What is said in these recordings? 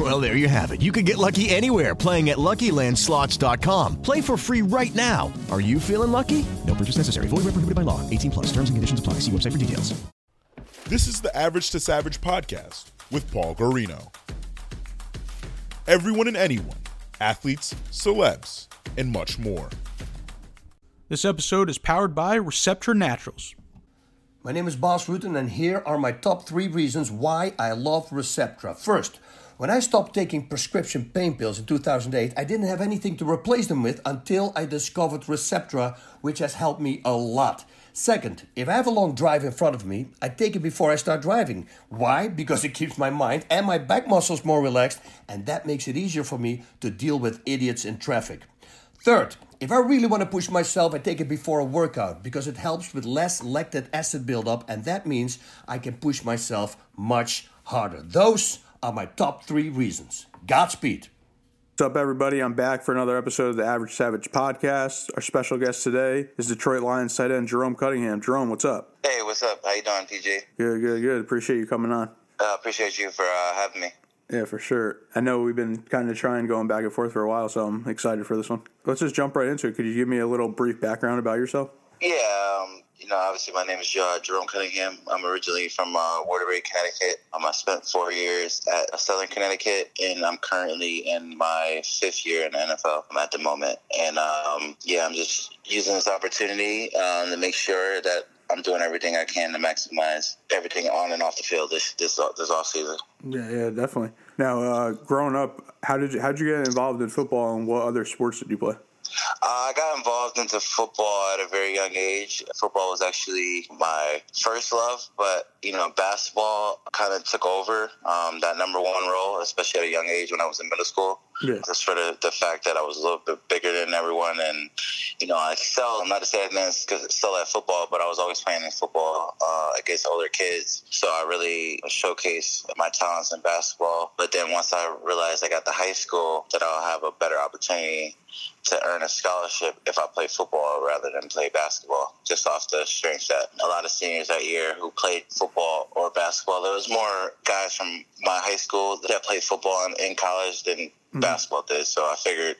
Well, there you have it. You can get lucky anywhere playing at LuckyLandSlots.com. Play for free right now. Are you feeling lucky? No purchase necessary. Void where prohibited by law. 18 plus. Terms and conditions apply. See website for details. This is the Average to Savage podcast with Paul Garino. Everyone and anyone, athletes, celebs, and much more. This episode is powered by Receptra Naturals. My name is Bas Rutten, and here are my top three reasons why I love Receptra. First, when I stopped taking prescription pain pills in 2008, I didn't have anything to replace them with until I discovered Receptra, which has helped me a lot. Second, if I have a long drive in front of me, I take it before I start driving. Why? Because it keeps my mind and my back muscles more relaxed, and that makes it easier for me to deal with idiots in traffic. Third, if I really want to push myself, I take it before a workout because it helps with less lactic acid buildup, and that means I can push myself much harder. Those are my top three reasons. Godspeed. What's up, everybody? I'm back for another episode of the Average Savage podcast. Our special guest today is Detroit Lions tight end Jerome Cunningham. Jerome, what's up? Hey, what's up? How you doing, PJ? Good, good, good. Appreciate you coming on. Uh, appreciate you for uh, having me. Yeah, for sure. I know we've been kind of trying going back and forth for a while, so I'm excited for this one. Let's just jump right into it. Could you give me a little brief background about yourself? Yeah, um, you know, obviously my name is uh, Jerome Cunningham. I'm originally from uh, Waterbury, Connecticut. Um, I spent four years at Southern Connecticut, and I'm currently in my fifth year in the NFL at the moment. And um, yeah, I'm just using this opportunity um, to make sure that I'm doing everything I can to maximize everything on and off the field this this this off season. Yeah, yeah, definitely. Now, uh, growing up, how did you how did you get involved in football, and what other sports did you play? Uh, I got involved into football at a very young age. Football was actually my first love, but you know, basketball kind of took over um, that number one role, especially at a young age when I was in middle school. Yeah. Just for the, the fact that I was a little bit bigger than everyone, and you know, I excelled. I'm not to say I didn't excel at football, but I was always playing in football uh, against older kids, so I really showcased my talents in basketball. But then once I realized I got to high school, that I'll have a better opportunity to earn a scholarship if I play football rather than play basketball, just off the strength that a lot of seniors that year who played football or basketball, there was more guys from my high school that played football in, in college than mm-hmm. basketball did. So I figured,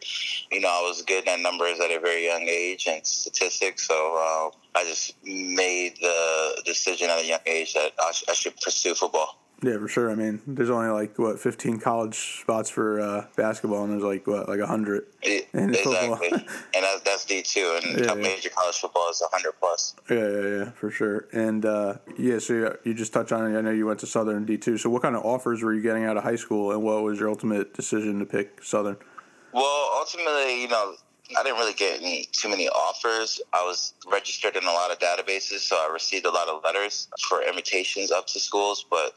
you know, I was good at numbers at a very young age and statistics. So uh, I just made the decision at a young age that I, sh- I should pursue football. Yeah, for sure. I mean, there's only like what 15 college spots for uh, basketball, and there's like what like 100 it, exactly, and that's, that's D two, and yeah, major yeah. college football is 100 plus. Yeah, yeah, yeah, for sure. And uh, yeah, so you, you just touched on it. I know you went to Southern D two. So what kind of offers were you getting out of high school, and what was your ultimate decision to pick Southern? Well, ultimately, you know, I didn't really get any too many offers. I was registered in a lot of databases, so I received a lot of letters for invitations up to schools. But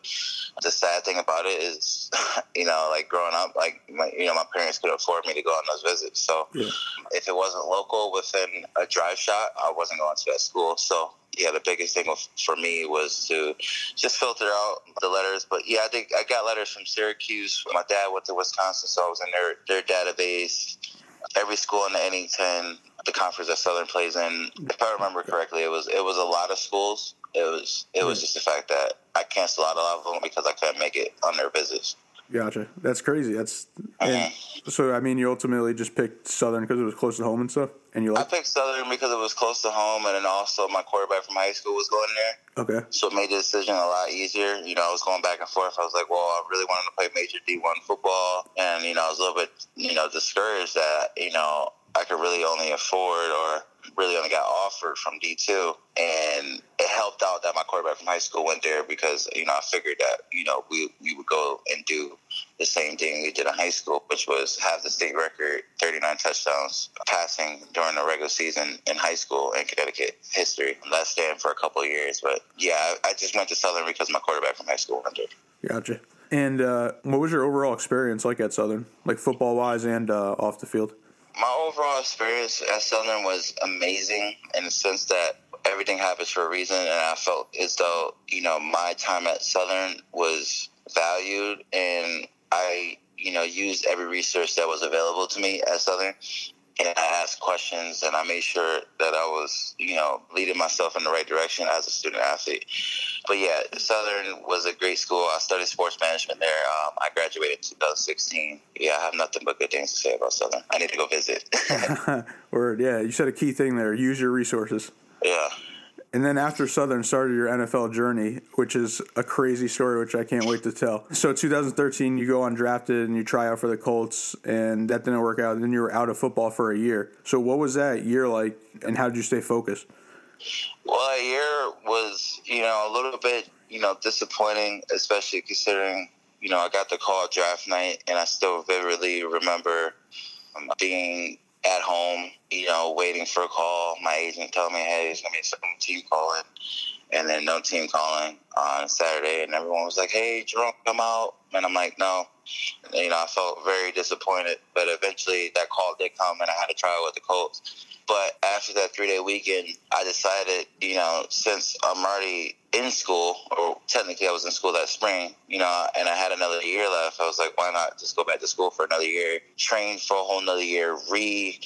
the sad thing about it is, you know, like growing up, like my, you know, my parents could afford me to go on those visits. So yeah. if it wasn't local within a drive shot, I wasn't going to that school. So yeah, the biggest thing for me was to just filter out the letters. But yeah, I think I got letters from Syracuse. My dad went to Wisconsin, so I was in their their database every school in the NE10, the conference that Southern plays in. If I remember correctly, it was it was a lot of schools. It was it was hmm. just the fact that I canceled out a lot of them because I couldn't make it on their visits. Gotcha. That's crazy. That's mm-hmm. so. I mean, you ultimately just picked Southern because it was close to home and stuff, and you like. I picked Southern because it was close to home, and then also my quarterback from high school was going there. Okay. So it made the decision a lot easier. You know, I was going back and forth. I was like, well, I really wanted to play major D one football, and you know, I was a little bit, you know, discouraged that you know I could really only afford or really only got offered from D2. And it helped out that my quarterback from high school went there because, you know, I figured that, you know, we, we would go and do the same thing we did in high school, which was have the state record 39 touchdowns passing during the regular season in high school in Connecticut history. Less stand for a couple years. But yeah, I just went to Southern because my quarterback from high school went there. Gotcha. And uh, what was your overall experience like at Southern, like football wise and uh, off the field? My overall experience at Southern was amazing in the sense that everything happens for a reason, and I felt as though you know my time at Southern was valued, and I you know used every resource that was available to me at Southern. And I asked questions, and I made sure that I was, you know, leading myself in the right direction as a student athlete. But yeah, Southern was a great school. I studied sports management there. Um, I graduated in 2016. Yeah, I have nothing but good things to say about Southern. I need to go visit. Word, yeah. You said a key thing there. Use your resources. yeah. And then after Southern started your NFL journey, which is a crazy story, which I can't wait to tell. So 2013, you go undrafted and you try out for the Colts, and that didn't work out. And then you were out of football for a year. So what was that year like, and how did you stay focused? Well, a year was, you know, a little bit, you know, disappointing, especially considering, you know, I got the call draft night, and I still vividly remember um, being at home, you know, waiting for a call. My agent telling me, hey, it's going to be some team calling. And then no team calling on Saturday. And everyone was like, hey, Jerome, come out. And I'm like, no. And, you know, I felt very disappointed. But eventually that call did come, and I had to try with the Colts. But after that three day weekend, I decided, you know, since I'm already in school, or technically I was in school that spring, you know, and I had another year left, I was like, why not just go back to school for another year, train for a whole another year, re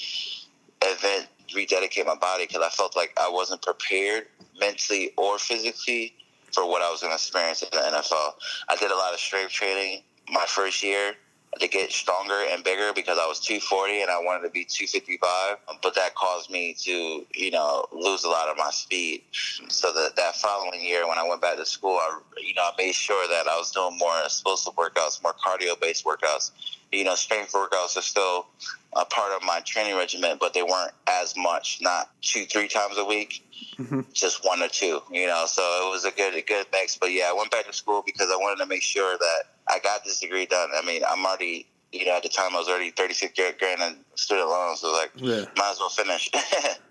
event, rededicate my body because I felt like I wasn't prepared mentally or physically for what I was going to experience in the NFL. I did a lot of strength training my first year to get stronger and bigger because I was 240 and I wanted to be 255. But that caused me to, you know, lose a lot of my speed. So that that following year, when I went back to school, I, you know, I made sure that I was doing more explosive workouts, more cardio-based workouts. You know, strength workouts are still a part of my training regimen, but they weren't as much. Not two, three times a week, mm-hmm. just one or two. You know, so it was a good, a good mix. But yeah, I went back to school because I wanted to make sure that I got this degree done. I mean, I'm already, you know, at the time I was already 36 grand in student loans, so like, Yeah. might as well finish.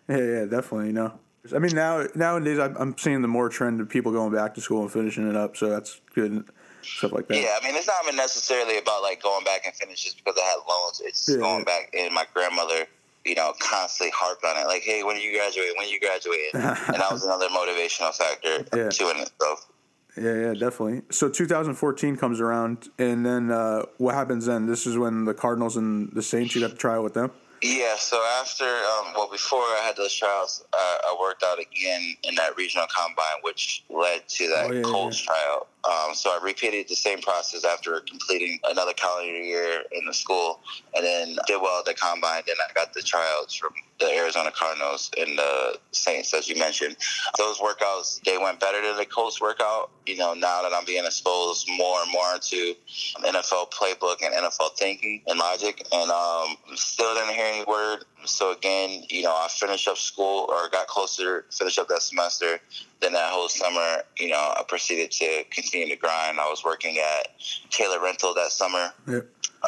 Yeah, yeah, definitely. You know, I mean, now nowadays I'm, I'm seeing the more trend of people going back to school and finishing it up, so that's good stuff like that. Yeah, I mean, it's not even necessarily about like going back and finish just because I had loans. It's Yeah. going back, and my grandmother, you know, constantly harped on it, like, "Hey, when are you graduate? When are you graduate?" and that was another motivational factor Yeah. to it itself. Yeah, yeah, definitely. So 2014 comes around, and then uh, what happens then? This is when the Cardinals and the Saints you got to try out with them. Yeah, so after, um, well, before I had those trials, uh, I worked out again in that regional combine, which led to that Oh, yeah, Colts yeah. tryout. Um, so I repeated the same process after completing another calendar year in the school, and then did well at the combine. Then I got the trials from the Arizona Cardinals and the Saints, as you mentioned. Those workouts they went better than the Colts workout. You know, now that I'm being exposed more and more to NFL playbook and NFL thinking and logic, and um, still didn't hear any word. So again, you know, I finished up school or got closer, finished up that semester. Then that whole summer, you know, I proceeded to continue to grind. I was working at Taylor Rental that summer Yeah.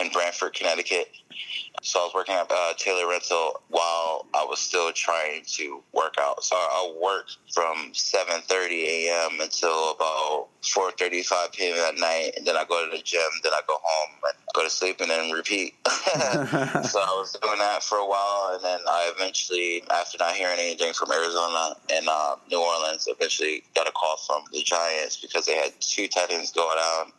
in Branford, Connecticut. So I was working at uh, Taylor Rental while I was still trying to work out. So I work from 7:30 a.m. until about 4:35 p.m. at night, and then I go to the gym. Then I go home and go to sleep, and then repeat. so I was doing that for a while, and then I eventually, after not hearing anything from Arizona and uh, New Orleans, eventually got a call from the Giants because they had two tight ends go down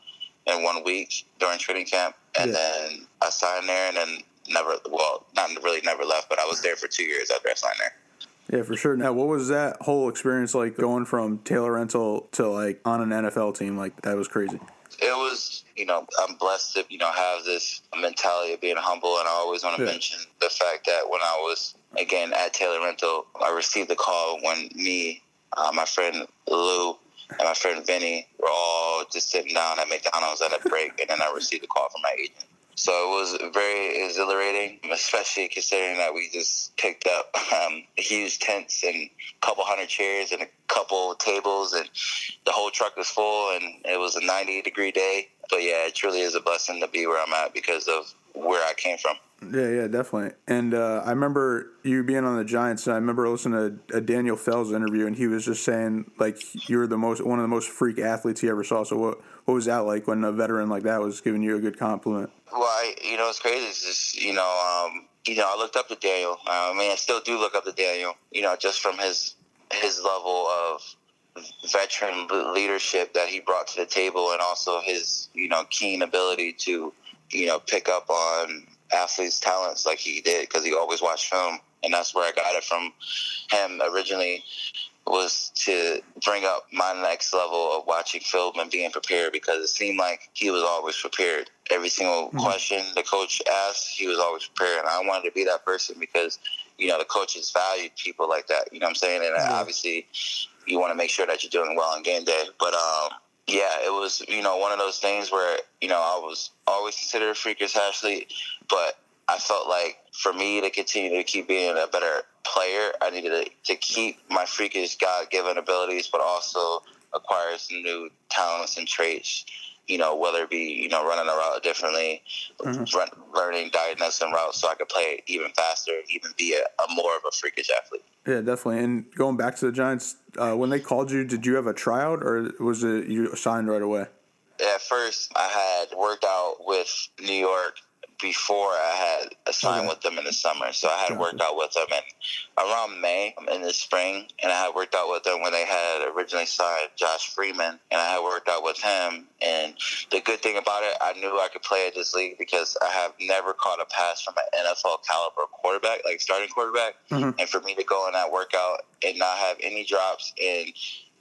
in one week during training camp, and Yeah. then I signed there, and then never, well, not really never left, but I was there for two years after I signed there. Yeah, for sure. Now, what was that whole experience like going from Taylor Rental to like on an NFL team? Like that was crazy. It was, you know, I'm blessed to, you know, have this mentality of being humble, and I always want to Yeah. mention the fact that when I was again at Taylor Rental, I received the call when me, uh, my friend Lou, and my friend Vinny were all just sitting down at McDonald's at a break, and then I received a call from my agent. So it was very exhilarating, especially considering that we just picked up um, huge tents and a couple hundred chairs and a couple tables, and the whole truck was full, and it was a 90 degree day. But yeah, it truly is a blessing to be where I'm at because of where I came from. Yeah, yeah, definitely. And uh, I remember you being on the Giants. And I remember listening to a Daniel Fells interview, and he was just saying like you were the most one of the most freak athletes he ever saw. So what what was that like when a veteran like that was giving you a good compliment? Well, I, you know, it's crazy. It's just, you know, um, you know, I looked up to Daniel. Uh, I mean, I still do look up to Daniel. You know, just from his his level of veteran leadership that he brought to the table, and also his you know keen ability to you know pick up on athletes' talents like he did because he always watched film, and that's where I got it from him originally was to bring up my next level of watching film and being prepared because it seemed like he was always prepared. Every single mm-hmm. question the coach asked, he was always prepared. And I wanted to be that person because, you know, the coaches valued people like that. You know what I'm saying? And mm-hmm. obviously, you want to make sure that you're doing well on game day. But, um, yeah, it was, you know, one of those things where, you know, I was always considered a freakish athlete, but I felt like for me to continue to keep being a better player, I needed to, to keep my freakish God given abilities, but also acquire some new talents and traits. You know, whether it be you know running a route differently, mm-hmm. run, learning diagnosing routes, so I could play even faster, even be a, a, more of a freakish athlete. Yeah, definitely. And going back to the Giants, uh, when they called you, did you have a tryout or was it you signed right away? At first, I had worked out with New York before I had signed okay. with them in the summer. So I had gotcha. worked out with them in around May in the spring, and I had worked out with them when they had originally signed Josh Freeman, and I had worked out with him. And the good thing about it, I knew I could play at this league because I have never caught a pass from an NFL caliber quarterback, like starting quarterback. Mm-hmm. And for me to go in that workout and not have any drops and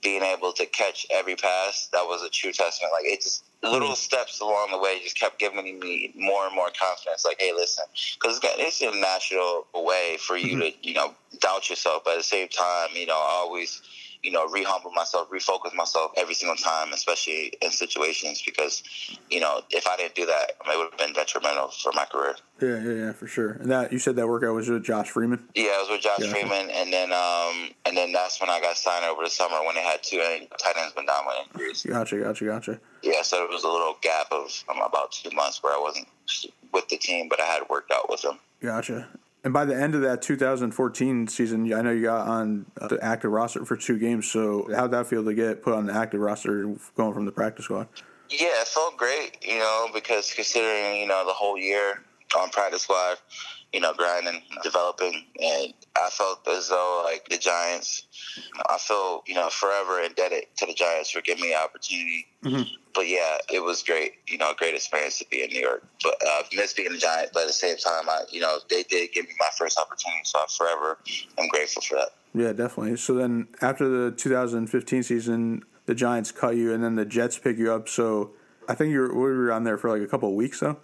being able to catch every pass, that was a true testament. Like it just little steps along the way just kept giving me more and more confidence. Like, hey, listen, because it's a natural way for you mm-hmm. to, you know, doubt yourself, but at the same time, you know, I always you know, rehumble myself, refocus myself every single time, especially in situations because, you know, if I didn't do that, it would have been detrimental for my career. Yeah, yeah, yeah, for sure. And that you said that workout was with Josh Freeman. Yeah, it was with Josh yeah. Freeman, and then um, and then that's when I got signed over the summer when they had two tight ends been down with injuries. Gotcha, gotcha, gotcha. Yeah, so it was a little gap of um, about two months where I wasn't with the team, but I had worked out with them. Gotcha. And by the end of that 2014 season, I know you got on the active roster for two games. So how'd that feel to get put on the active roster going from the practice squad? Yeah, it felt great, you know, because considering, you know, the whole year on practice squad, you know, grinding, developing, and I felt as though like the Giants, I feel you know forever indebted to the Giants for giving me the opportunity. Mm-hmm. But yeah, it was great, you know, great experience to be in New York. But uh, miss being the Giants, but at the same time, I you know they did give me my first opportunity, so I forever am grateful for that. Yeah, definitely. So then after the 2015 season, the Giants cut you, and then the Jets pick you up. So I think you were, we were on there for like a couple of weeks though.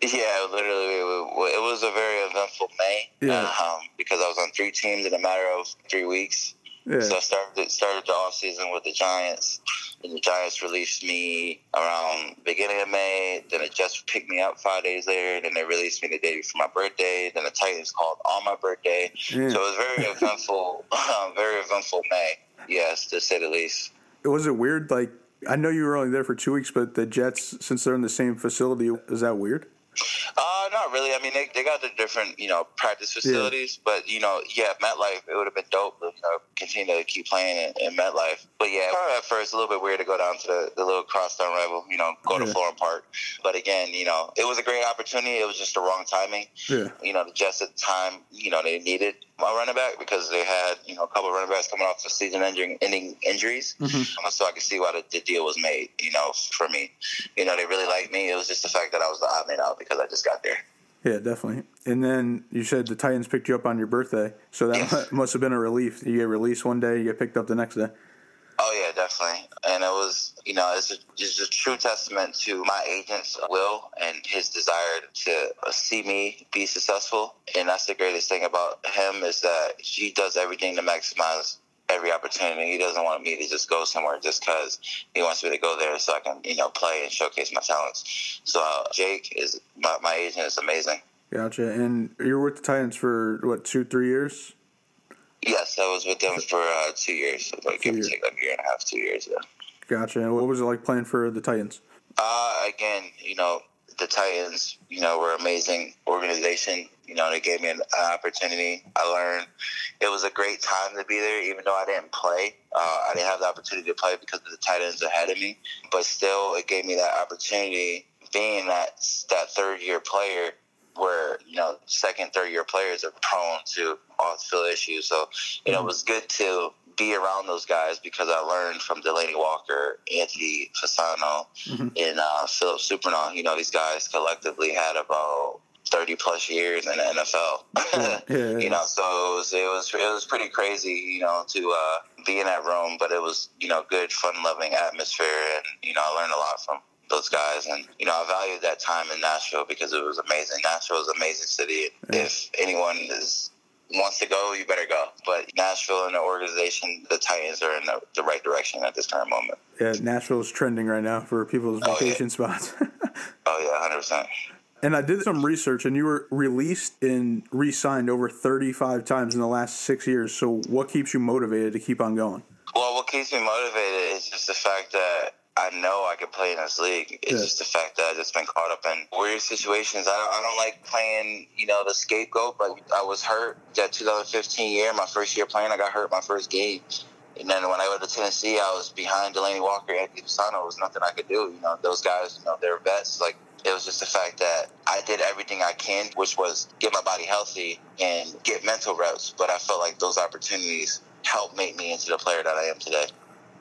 Yeah, literally, it was a very eventful May. Yeah. Um, because I was on three teams in a matter of three weeks. Yeah. So I started started the off season with the Giants, and the Giants released me around beginning of May. Then it just picked me up five days later. Then they released me the day before my birthday. Then the Titans called on my birthday. Yeah. So it was very eventful, um, very eventful May. Yes, to say the least. Was it weird? Like I know you were only there for two weeks, but the Jets, since they're in the same facility, is that weird? Uh, not really. I mean, they, they got the different, you know, practice facilities, yeah. but, you know, yeah, MetLife, it would have been dope to, you know, continue to keep playing in, in MetLife. But yeah, at first, a little bit weird to go down to the, the little crosstown rival, you know, go yeah. to Florham Park. But again, you know, it was a great opportunity. It was just the wrong timing. Yeah. You know, the Jets at the time, you know, they needed my running back because they had, you know, a couple of running backs coming off the season ending, ending injuries. Mm-hmm. So I could see why the, the, deal was made, you know, for me. You know, they really liked me. It was just the fact that I was the odd man out because I just got there. Yeah, definitely. And then you said the Titans picked you up on your birthday, so that yes. must have been a relief. You get released one day, you get picked up the next day. Oh yeah, definitely. And it was, you know, it's a, it's a true testament to my agent's will and his desire to see me be successful. And that's the greatest thing about him is that he does everything to maximize every opportunity. He doesn't want me to just go somewhere just because he wants me to go there so I can, you know, play and showcase my talents. So uh, Jake is my, my agent is amazing. Gotcha. And you were with the Titans for what two, three years? Yes, I was with them for uh, two years. Like give or take like a year and a half, two years. Yeah. Gotcha. And what was it like playing for the Titans? Uh, again, you know, the Titans, you know, were an amazing organization. You know, they gave me an opportunity. I learned it was a great time to be there, even though I didn't play. Uh, I didn't have the opportunity to play because of the Titans ahead of me. But still, it gave me that opportunity. Being that that third year player, where you know second, third year players are prone to off field issues. So you know, it was good to be around those guys because I learned from Delanie Walker, Anthony Fasano, Mm-hmm. and uh, Phillip Supernaw. You know, these guys collectively had about 30 plus years in the NFL. Yeah, yeah, yeah. you know, so it was, it was it was pretty crazy, you know, to uh, be in that room, but it was you know good, fun loving atmosphere, and you know I learned a lot from those guys, and you know I valued that time in Nashville because it was amazing. Nashville is an amazing city. If anyone is wants to go, you better go. But Nashville and the organization, the Titans are in the, the right direction at this current moment. Yeah, Nashville is trending right now for people's Oh, yeah. vacation spots. Oh yeah, hundred percent. and I did some research, and you were released and re-signed over 35 times in the last six years. So, what keeps you motivated to keep on going? Well, what keeps me motivated is just the fact that I know I can play in this league. It's Yeah. just the fact that I've just been caught up in weird situations. I don't, I don't like playing, you know, the scapegoat, but I was hurt that 2015 year, my first year playing. I got hurt my first game. And then when I went to Tennessee, I was behind Delanie Walker and Anthony Fasano. There was nothing I could do. You know, those guys, you know, they're vets. Like, it was just the fact that I did everything I can, which was get my body healthy and get mental reps. But I felt like those opportunities helped make me into the player that I am today.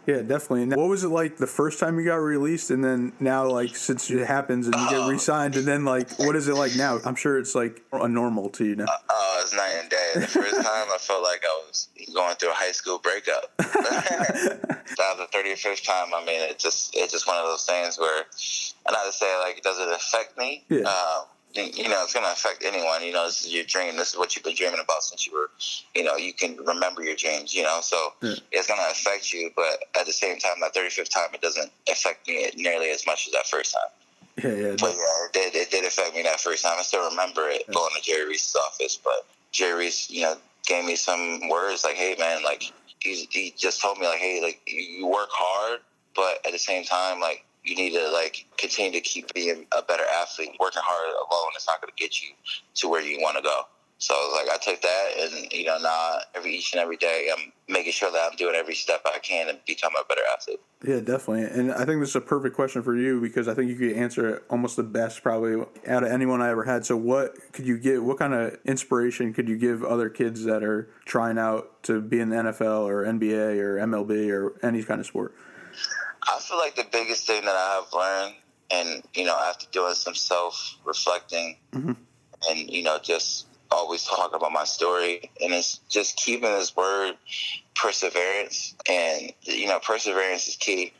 Yeah, definitely. And what was it like the first time you got released, and then now, like, since it happens and you get re-signed, and then, like, what is it like now? I'm sure it's like a normal to you now. Oh, it's night and day. The first time I felt like I was going through a high school breakup. Now the 35th time, I mean, it just it's just one of those things where, and not to say like, does it affect me? Yeah. Um, you know, it's going to affect anyone. You know, this is your dream. This is what you've been dreaming about since you were, you know, you can remember your dreams. You know, so hmm. it's going to affect you. But at the same time, that 35th time, it doesn't affect me nearly as much as that first time. Yeah, yeah. But yeah, it did, it did affect me that first time. I still remember it going to Jerry Reese's office. But Jerry Reese, you know, gave me some words like, "Hey, man, like he, he just told me like, hey, like you work hard, but at the same time, like you need to like continue to keep being a better athlete. Working hard alone is not going to get you to where you want to go." So like I took that, and you know, now every each and every day, I'm making sure that I'm doing every step I can to become a better athlete. Yeah, definitely. And I think this is a perfect question for you because I think you could answer it almost the best probably out of anyone I ever had. So what could you give what kind of inspiration could you give other kids that are trying out to be in the NFL or NBA or MLB or any kind of sport? I feel like the biggest thing that I have learned, and you know, after doing some self reflecting, mm-hmm. and you know, just always talk about my story, and it's just keeping this word perseverance, and you know, perseverance is key.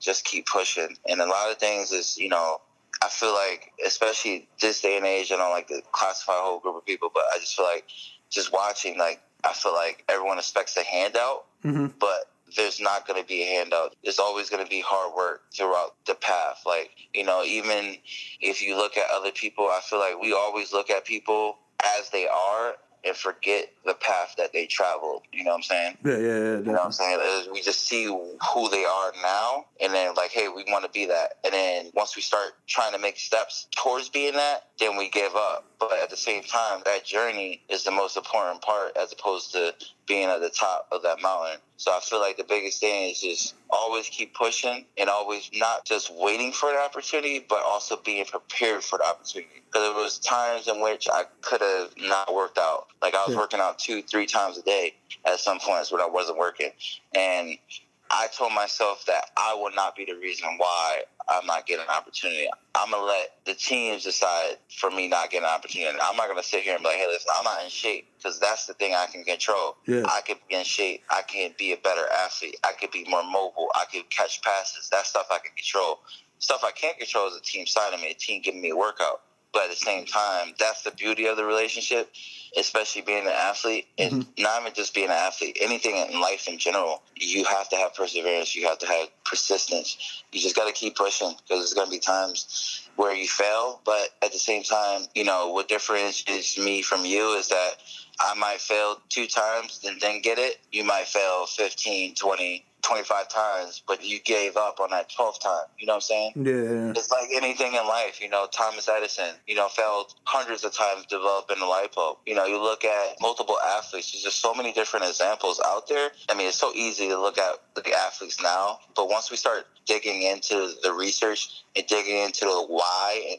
Just keep pushing, and a lot of things is you know. I feel like, especially this day and age, I don't like to classify a whole group of people, but I just feel like just watching, like, I feel like everyone expects a handout, mm-hmm. but there's not going to be a handout. There's always going to be hard work throughout the path. Like, you know, even if you look at other people, I feel like we always look at people as they are and forget the path that they traveled. You know what I'm saying? Yeah, yeah, yeah. You know what I'm saying? We just see who they are now, and then like, hey, we want to be that. And then once we start trying to make steps towards being that, then we give up. But at the same time, that journey is the most important part, as opposed to being at the top of that mountain. So I feel like the biggest thing is just always keep pushing and always not just waiting for the opportunity, but also being prepared for the opportunity. Because there was times in which I could have not worked out. Like I was Yeah. working out two, three times a day at some points when I wasn't working. And I told myself that I will not be the reason why I'm not getting an opportunity. I'm gonna let the teams decide for me not getting an opportunity. I'm not gonna sit here and be like, "Hey, listen, I'm not in shape," because that's the thing I can control. Yeah. I can be in shape. I can be a better athlete. I could be more mobile. I could catch passes. That stuff I can control. Stuff I can't control is a team signing me, a team giving me a workout. But at the same time, that's the beauty of the relationship, especially being an athlete and mm-hmm. not even just being an athlete, anything in life in general. You have to have perseverance. You have to have persistence. You just got to keep pushing because there's going to be times where you fail. But at the same time, you know, what differentiates me from you is that I might fail two times and then get it. You might fail 15, 20, 25 times, but you gave up on that 12th time. You know what I'm saying? Yeah, It's like anything in life, you know, Thomas Edison, you know, failed hundreds of times developing the light bulb. You know, you look at multiple athletes, there's just so many different examples out there. I mean, it's so easy to look at the athletes now, but once we start digging into the research and digging into the why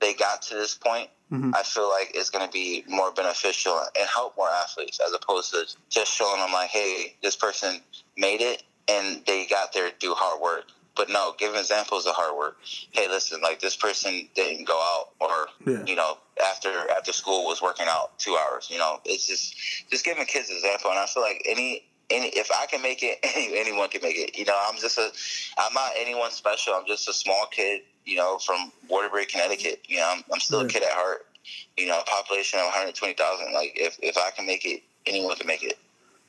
they got to this point, mm-hmm. I feel like it's going to be more beneficial and help more athletes as opposed to just showing them like, hey, this person made it and they got there through hard work. But no, give examples of hard work. Hey, listen, like this person didn't go out or Yeah. you know after after school was working out two hours. You know, it's just just giving kids an example. And I feel like any any if I can make it, any, anyone can make it. You know, I'm just a I'm not anyone special. I'm just a small kid. You know, from Waterbury, Connecticut. You know, I'm, I'm still a kid at heart. You know, population of 120,000. Like if if I can make it, anyone can make it.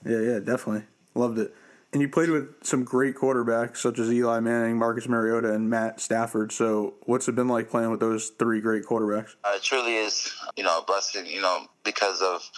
Yeah, yeah, definitely. Loved it. And you played with some great quarterbacks such as Eli Manning, Marcus Mariota, and Matt Stafford. So, what's it been like playing with those three great quarterbacks? Uh, it truly is, you know, a blessing, you know, because of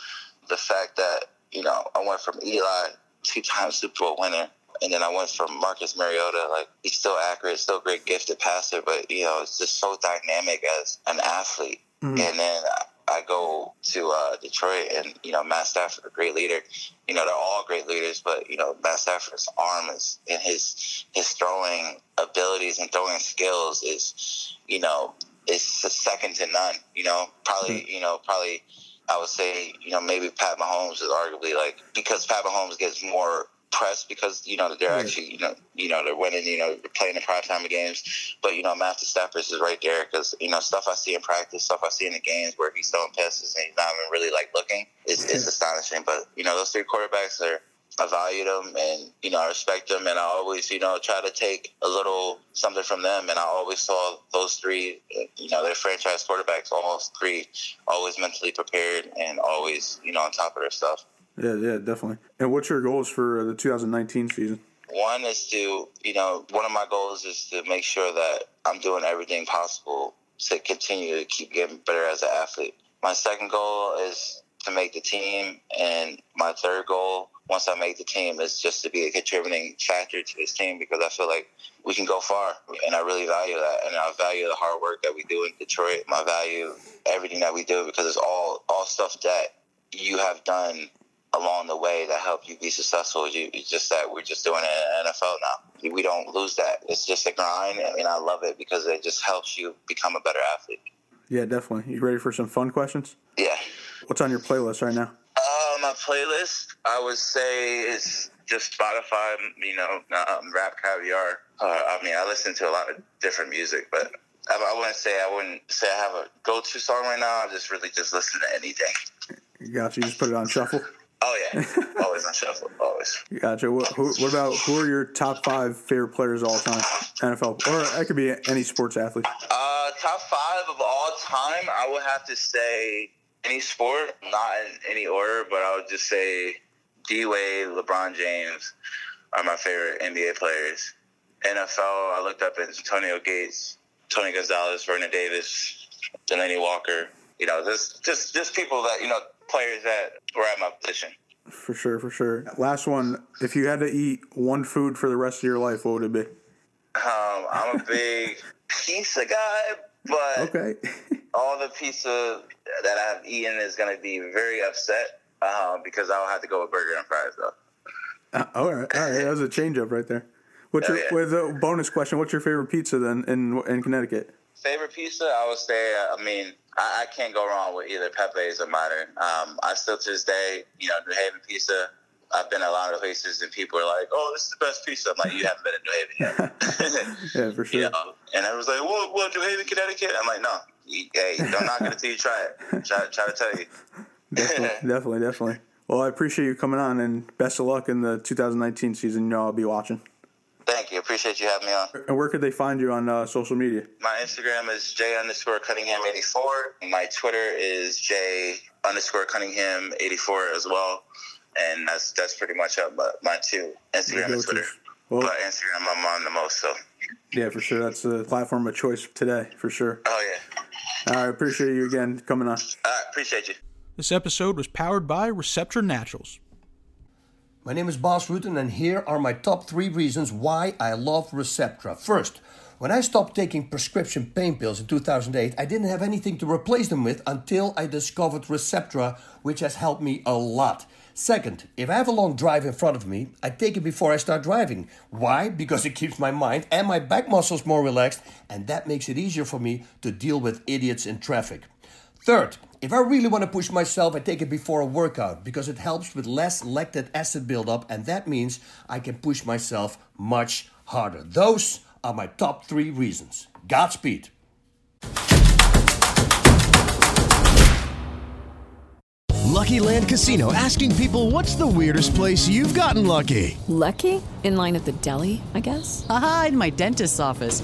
the fact that, you know, I went from Eli, two time Super Bowl winner, and then I went from Marcus Mariota. Like, he's still accurate, still great gifted passer, but, you know, it's just so dynamic as an athlete. And then I- go to uh, Detroit, and, you know, Matt Stafford, a great leader. You know, they're all great leaders, but, you know, Matt Stafford's arm is, and his, his throwing abilities and throwing skills is, you know, it's a second to none. You know, probably you know probably I would say you know maybe Pat Mahomes is arguably like because Pat Mahomes gets more press because you know they're Right. actually you know you know they're winning you know they're playing in prime time games, but you know Matthew Stafford is right there because you know stuff I see in practice, stuff I see in the games where he's throwing passes and he's not even really like looking is is astonishing. But you know those three quarterbacks are. I value them and, you know, I respect them and I always, you know, try to take a little something from them. And I always saw those three, uh, you know, they're franchise quarterbacks, all three, always mentally prepared and always, you know, on top of their stuff. Yeah, yeah, definitely. And what's your goals for the 2019 season? One is to, you know, one of my goals is to make sure that I'm doing everything possible to continue to keep getting better as an athlete. My second goal is to make the team, and my third goal, once I make the team, is just to be a contributing factor to this team because I feel like we can go far, and I really value that, and I value the hard work that we do in Detroit. I value everything that we do because it's all all stuff that you have done along the way that help you be successful. You, it's just that we're just doing it in NFL now. We don't lose that. It's just a grind, I and mean, I love it because it just helps you become a better athlete. Yeah, definitely. You ready for some fun questions? Yeah. What's on your playlist right now? Uh, my playlist, I would say, is just Spotify. You know, um, rap caviar. Uh, I mean, I listen to a lot of different music, but I, I wouldn't say I wouldn't say I have a go-to song right now. I just really just listen to anything. Gotcha. You just put it on shuffle. Oh yeah, always on shuffle, always. Gotcha. What, who, what about who are your top five favorite players of all time? NFL, or it could be any sports athlete. Uh, top five of all time, I would have to say any sport, not in any order, but I would just say D Wade, LeBron James are my favorite NBA players. NFL, I looked up Antonio Gates, Tony Gonzalez, Vernon Davis, Delanie Walker. You know, just just just people that you know, players that were at my position. For sure, for sure. Last one. If you had to eat one food for the rest of your life, what would it be? Um, I'm a big pizza guy, but Okay. all the pizza that I've eaten is going to be very upset uh, because I'll have to go with burger and fries though. Uh, all right, all right. That was a change up right there. What's your yeah. with a bonus question? What's your favorite pizza then in in Connecticut? Favorite pizza, I would say. I mean, I, I can't go wrong with either Pepe's or Modern. Um, I still to this day, you know, New Haven pizza. I've been a lot of places and people are like, "Oh, this is the best pizza." I'm like, "You haven't been in New Haven yet." Yeah, for sure. You know, and I was like, "What? What? New Haven, Connecticut?" I'm like, "No, hey, don't knock it until you try it. Try, try to tell you." Definitely, definitely, definitely. Well, I appreciate you coming on, and best of luck in the 2019 season. You know, I'll be watching. Thank you. Appreciate you having me on. And where could they find you on uh, social media? My Instagram is J underscore Cunningham 84. My Twitter is J underscore Cunningham 84 as well. And that's that's pretty much up. But my two Instagram and Twitter. Well, but Instagram I'm on the most. So yeah, for sure. That's the platform of choice today, for sure. oh yeah. I appreciate you again coming on. All right, appreciate you. This episode was powered by Receptra Naturals. My name is Bas Rutten, and here are my top three reasons why I love Receptra. First, when I stopped taking prescription pain pills in 2008, I didn't have anything to replace them with until I discovered Receptra, which has helped me a lot. Second, if I have a long drive in front of me, I take it before I start driving. Why? Because it keeps my mind and my back muscles more relaxed, and that makes it easier for me to deal with idiots in traffic. Third, if I really want to push myself, I take it before a workout because it helps with less lactic acid buildup, and that means I can push myself much harder. Those are my top three reasons. Godspeed. Lucky Land Casino asking people what's the weirdest place you've gotten lucky? Lucky? In line at the deli, I guess? Aha, in my dentist's office.